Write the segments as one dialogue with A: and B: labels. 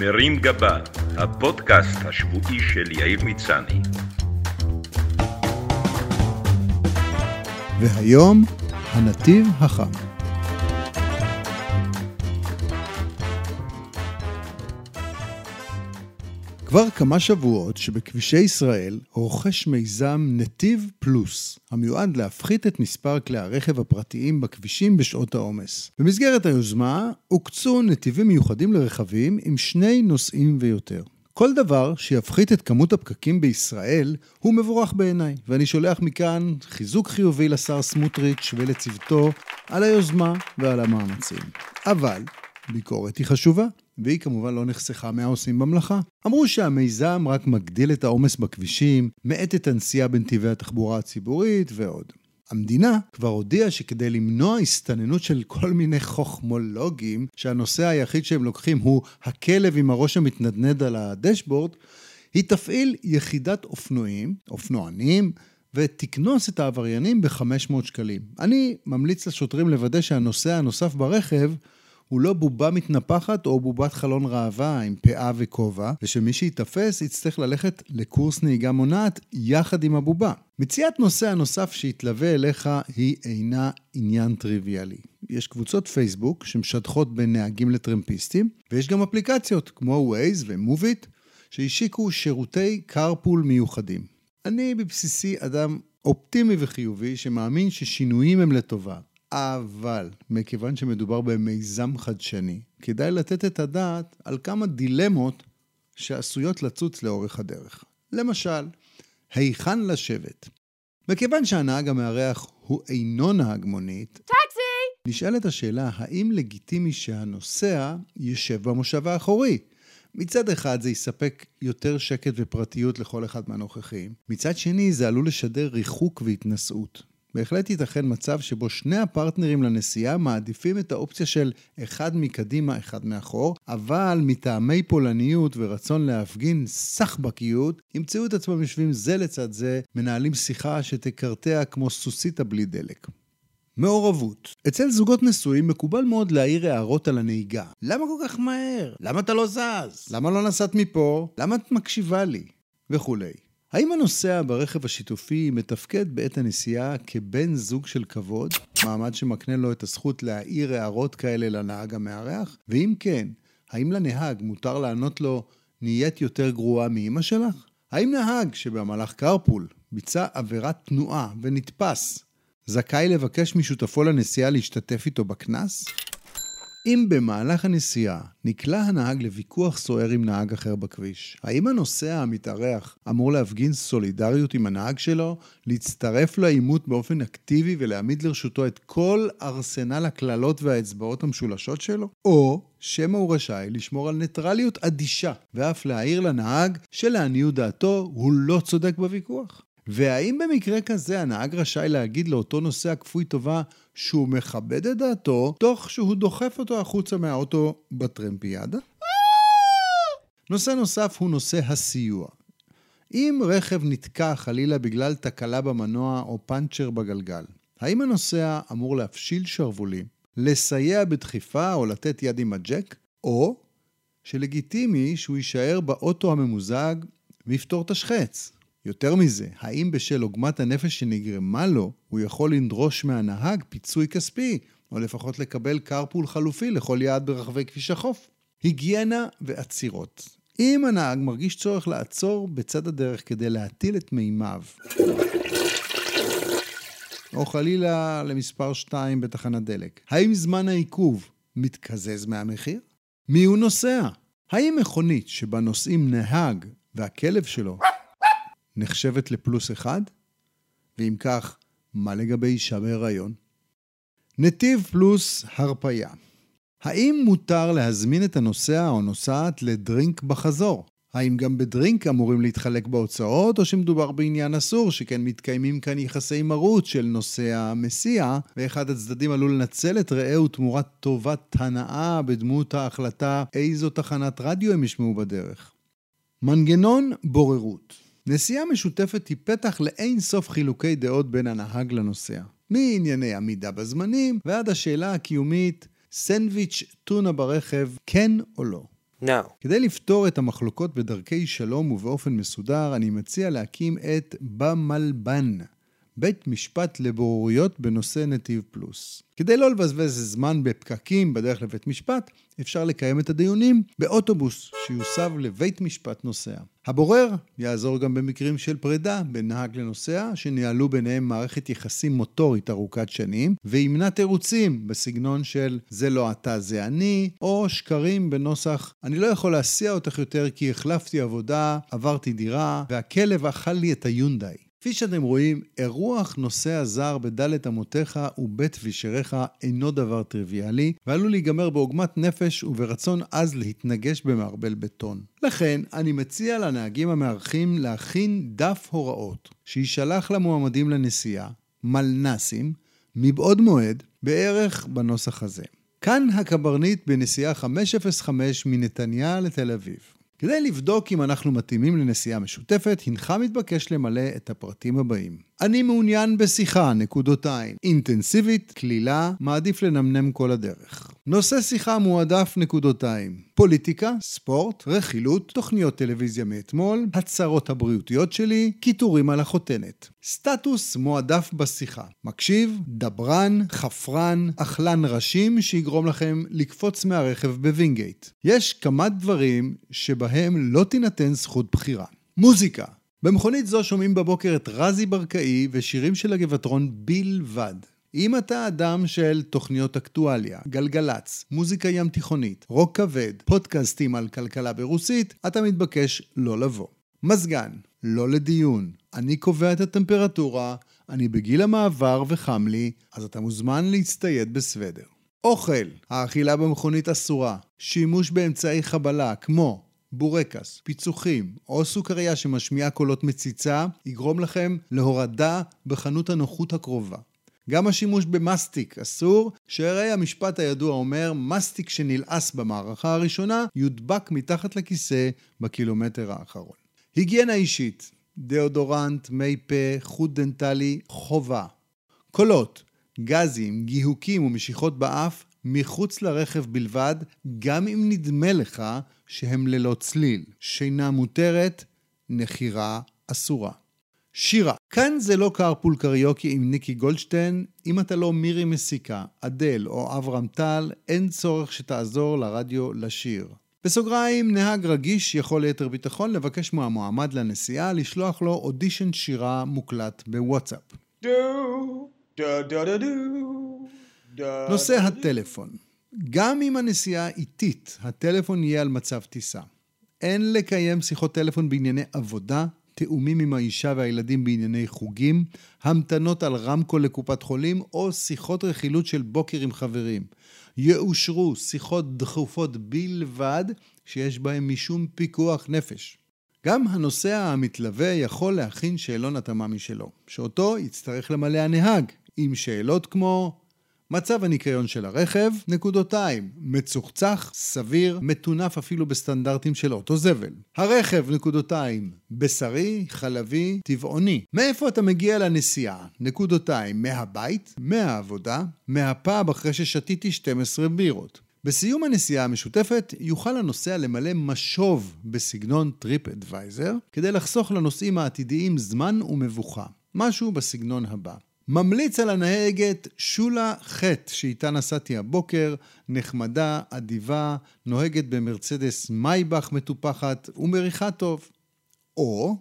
A: מרים גבה, הפודקאסט השבועי של יאיר מצני.
B: והיום, הנתיב החם. כבר כמה שבועות שבכבישי ישראל רוכש מיזם נתיב פלוס, המיועד להפחית את מספר כלי הרכב הפרטיים בכבישים בשעות העומס. במסגרת היוזמה הוקצו נתיבים מיוחדים לרכבים עם שני נוסעים ויותר. כל דבר שיפחית את כמות הפקקים בישראל הוא מבורך בעיניי, ואני שולח מכאן חיזוק חיובי לשר סמוטריץ' ולצוותו על היוזמה ועל המאמצים. אבל ביקורת היא חשובה. והיא כמובן לא נחסכה מהעושים במלאכה. אמרו שהמיזם רק מגדיל את העומס בכבישים, מאט את הנסיעה בנתיבי התחבורה הציבורית ועוד. המדינה כבר הודיעה שכדי למנוע הסתננות של כל מיני חוכמולוגים, שהנושא היחיד שהם לוקחים הוא הכלב עם הראש המתנדנד על הדשבורד, היא תפעיל יחידת אופנועים, אופנוענים, ותקנוס את העבריינים ב-500 שקלים. אני ממליץ לשוטרים לוודא שהנוסע הנוסף ברכב הוא לא בובה מתנפחת או בובת חלון ראווה עם פאה וכובע, ושמי שייתפס יצטרך ללכת לקורס נהיגה מונעת יחד עם הבובה. מציאת נוסע נוסף שיתלווה אליך היא אינה עניין טריוויאלי. יש קבוצות פייסבוק שמשדכות בין נהגים לטרמפיסטים, ויש גם אפליקציות כמו Waze ו-Movit שהשיקו שירותי carpool מיוחדים. אני בבסיסי אדם אופטימי וחיובי שמאמין ששינויים הם לטובה. אבל מכיוון שמדובר במיזם חדשני, כדאי לתת את הדעת על כמה דילמות שעשויות לצוץ לאורך הדרך. למשל, היכן לשבת? מכיוון שהנהג המארח הוא אינו נהג מונית, טקסי! נשאלת השאלה האם לגיטימי שהנוסע ישב במושב האחורי. מצד אחד זה יספק יותר שקט ופרטיות לכל אחד מהנוכחים, מצד שני זה עלול לשדר ריחוק והתנשאות. בהחלט ייתכן מצב שבו שני הפרטנרים לנסיעה מעדיפים את האופציה של אחד מקדימה, אחד מאחור, אבל מטעמי פולניות ורצון להפגין סחבקיות, ימצאו את עצמם יושבים זה לצד זה, מנהלים שיחה שתקרטע כמו סוסיתא בלי דלק. מעורבות. אצל זוגות נשואים מקובל מאוד להעיר הערות על הנהיגה. למה כל כך מהר? למה אתה לא זז? למה לא נסעת מפה? למה את מקשיבה לי? וכולי. האם הנוסע ברכב השיתופי מתפקד בעת הנסיעה כבן זוג של כבוד, מעמד שמקנה לו את הזכות להעיר הערות כאלה לנהג המארח? ואם כן, האם לנהג מותר לענות לו, נהיית יותר גרועה מאימא שלך? האם נהג שבמהלך קרפול ביצע עבירת תנועה ונתפס, זכאי לבקש משותפו לנסיעה להשתתף איתו בקנס? אם במהלך הנסיעה נקלע הנהג לוויכוח סוער עם נהג אחר בכביש, האם הנוסע המתארח אמור להפגין סולידריות עם הנהג שלו, להצטרף לעימות באופן אקטיבי ולהעמיד לרשותו את כל ארסנל הקללות והאצבעות המשולשות שלו? או שמא הוא רשאי לשמור על ניטרליות אדישה, ואף להעיר לנהג שלעניות דעתו הוא לא צודק בוויכוח? והאם במקרה כזה הנהג רשאי להגיד לאותו נוסע כפוי טובה שהוא מכבד את דעתו, תוך שהוא דוחף אותו החוצה מהאוטו בטרמפיאדה? נושא נוסף הוא נושא הסיוע. אם רכב נתקע חלילה בגלל תקלה במנוע או פאנצ'ר בגלגל, האם הנוסע אמור להפשיל שרוולים, לסייע בדחיפה או לתת יד עם הג'ק, או שלגיטימי שהוא יישאר באוטו הממוזג ויפתור את השחץ? יותר מזה, האם בשל עוגמת הנפש שנגרמה לו, הוא יכול לדרוש מהנהג פיצוי כספי, או לפחות לקבל carpool חלופי לכל יעד ברחבי כביש החוף? היגיינה ועצירות. אם הנהג מרגיש צורך לעצור בצד הדרך כדי להטיל את מימיו, או חלילה למספר 2 בתחנת דלק, האם זמן העיכוב מתקזז מהמחיר? מי הוא נוסע? האם מכונית שבה נוסעים נהג והכלב שלו נחשבת לפלוס אחד? ואם כך, מה לגבי אישה בהיריון? נתיב פלוס הרפייה. האם מותר להזמין את הנוסע או נוסעת לדרינק בחזור? האם גם בדרינק אמורים להתחלק בהוצאות, או שמדובר בעניין אסור, שכן מתקיימים כאן יחסי מרות של נוסע מסיע, ואחד הצדדים עלול לנצל את רעהו תמורת טובת הנאה בדמות ההחלטה איזו תחנת רדיו הם ישמעו בדרך. מנגנון בוררות נסיעה משותפת היא פתח לאין סוף חילוקי דעות בין הנהג לנוסע. מענייני עמידה בזמנים ועד השאלה הקיומית סנדוויץ' טונה ברכב, כן או לא.
C: Now,
B: כדי לפתור את המחלוקות בדרכי שלום ובאופן מסודר, אני מציע להקים את במלבן, בית משפט לבוררויות בנושא נתיב פלוס. כדי לא לבזבז זמן בפקקים בדרך לבית משפט, אפשר לקיים את הדיונים באוטובוס שיוסב לבית משפט נוסע. הבורר יעזור גם במקרים של פרידה בין נהג לנוסע, שניהלו ביניהם מערכת יחסים מוטורית ארוכת שנים, וימנע תירוצים בסגנון של זה לא אתה זה אני, או שקרים בנוסח אני לא יכול להסיע אותך יותר כי החלפתי עבודה, עברתי דירה, והכלב אכל לי את היונדאי. כפי שאתם רואים, אירוח נוסע זר בדלת אמותיך ובית וישריך אינו דבר טריוויאלי, ועלול להיגמר בעוגמת נפש וברצון עז להתנגש במערבל בטון. לכן, אני מציע לנהגים המארחים להכין דף הוראות, שיישלח למועמדים לנסיעה, מלנסים, מבעוד מועד, בערך בנוסח הזה. כאן הקברניט בנסיעה 505 מנתניה לתל אביב. כדי לבדוק אם אנחנו מתאימים לנסיעה משותפת, הנך מתבקש למלא את הפרטים הבאים. אני מעוניין בשיחה, נקודותיים. אינטנסיבית, קלילה, מעדיף לנמנם כל הדרך. נושא שיחה מועדף, נקודותיים. פוליטיקה, ספורט, רכילות, תוכניות טלוויזיה מאתמול, הצהרות הבריאותיות שלי, קיטורים על החותנת. סטטוס מועדף בשיחה. מקשיב, דברן, חפרן, אכלן ראשים שיגרום לכם לקפוץ מהרכב בווינגייט. יש כמה דברים שבהם לא תינתן זכות בחירה. מוזיקה במכונית זו שומעים בבוקר את רזי ברקאי ושירים של הגבעתרון בלבד. אם אתה אדם של תוכניות אקטואליה, גלגלצ, מוזיקה ים תיכונית, רוק כבד, פודקאסטים על כלכלה ברוסית, אתה מתבקש לא לבוא. מזגן, לא לדיון. אני קובע את הטמפרטורה, אני בגיל המעבר וחם לי, אז אתה מוזמן להצטייד בסוודר. אוכל, האכילה במכונית אסורה. שימוש באמצעי חבלה כמו בורקס, פיצוחים או סוכריה שמשמיעה קולות מציצה, יגרום לכם להורדה בחנות הנוחות הקרובה. גם השימוש במסטיק אסור, שהרי המשפט הידוע אומר, מסטיק שנלעס במערכה הראשונה, יודבק מתחת לכיסא בקילומטר האחרון. היגיינה אישית, דאודורנט, מי פה, חוט דנטלי, חובה. קולות, גזים, גיהוקים ומשיכות באף, מחוץ לרכב בלבד, גם אם נדמה לך שהם ללא צליל. שינה מותרת, נחירה אסורה. שירה, כאן זה לא Carpool Karaoke עם ניקי גולדשטיין, אם אתה לא מירי מסיקה, אדל או אברהם טל, אין צורך שתעזור לרדיו לשיר. בסוגריים, נהג רגיש יכול ליתר ביטחון לבקש מהמועמד לנסיעה לשלוח לו אודישן שירה מוקלט בוואטסאפ.
C: da da da do, da
B: נושא הטלפון. גם אם הנסיעה איטית, הטלפון יהיה על מצב טיסה. אין לקיים שיחות טלפון בענייני עבודה, תאומים עם האישה והילדים בענייני חוגים, המתנות על רמקול לקופת חולים או שיחות רכילות של בוקר עם חברים. יאושרו שיחות דחופות בלבד שיש בהן משום פיקוח נפש. גם הנוסע המתלווה יכול להכין שאלון התאמה משלו, שאותו יצטרך למלא הנהג, עם שאלות כמו מצב הניקיון של הרכב, נקודותיים, מצוחצח, סביר, מטונף אפילו בסטנדרטים של אוטו זבל. הרכב, נקודותיים, בשרי, חלבי, טבעוני. מאיפה אתה מגיע לנסיעה? נקודותיים, מהבית, מהעבודה, מהפאב אחרי ששתיתי 12 בירות. בסיום הנסיעה המשותפת יוכל הנוסע למלא משוב בסגנון TripAdvisor כדי לחסוך לנוסעים העתידיים זמן ומבוכה. משהו בסגנון הבא. ממליץ על הנהגת שולה חטא שאיתה נסעתי הבוקר, נחמדה, אדיבה, נוהגת במרצדס מייבך מטופחת ומריחה טוב. או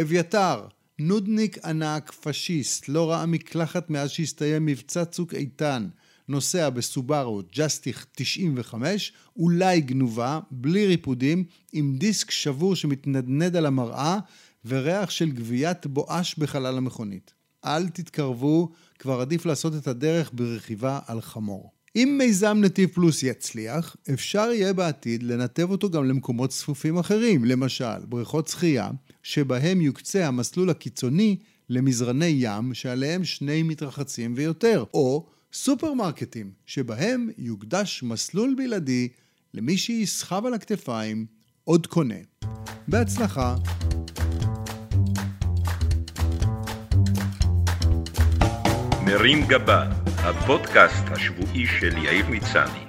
B: אביתר, נודניק ענק, פשיסט, לא ראה מקלחת מאז שהסתיים מבצע צוק איתן, נוסע בסובארו ג'סטיך 95, אולי גנובה, בלי ריפודים, עם דיסק שבור שמתנדנד על המראה וריח של גביית בואש בחלל המכונית. אל תתקרבו, כבר עדיף לעשות את הדרך ברכיבה על חמור. אם מיזם נתיב פלוס יצליח, אפשר יהיה בעתיד לנתב אותו גם למקומות צפופים אחרים, למשל בריכות שחייה, שבהם יוקצה המסלול הקיצוני למזרני ים שעליהם שני מתרחצים ויותר, או סופרמרקטים, שבהם יוקדש מסלול בלעדי למי שיסחב על הכתפיים עוד קונה. בהצלחה.
A: מרים גבה, הפודקאסט השבועי של יאיר מצני.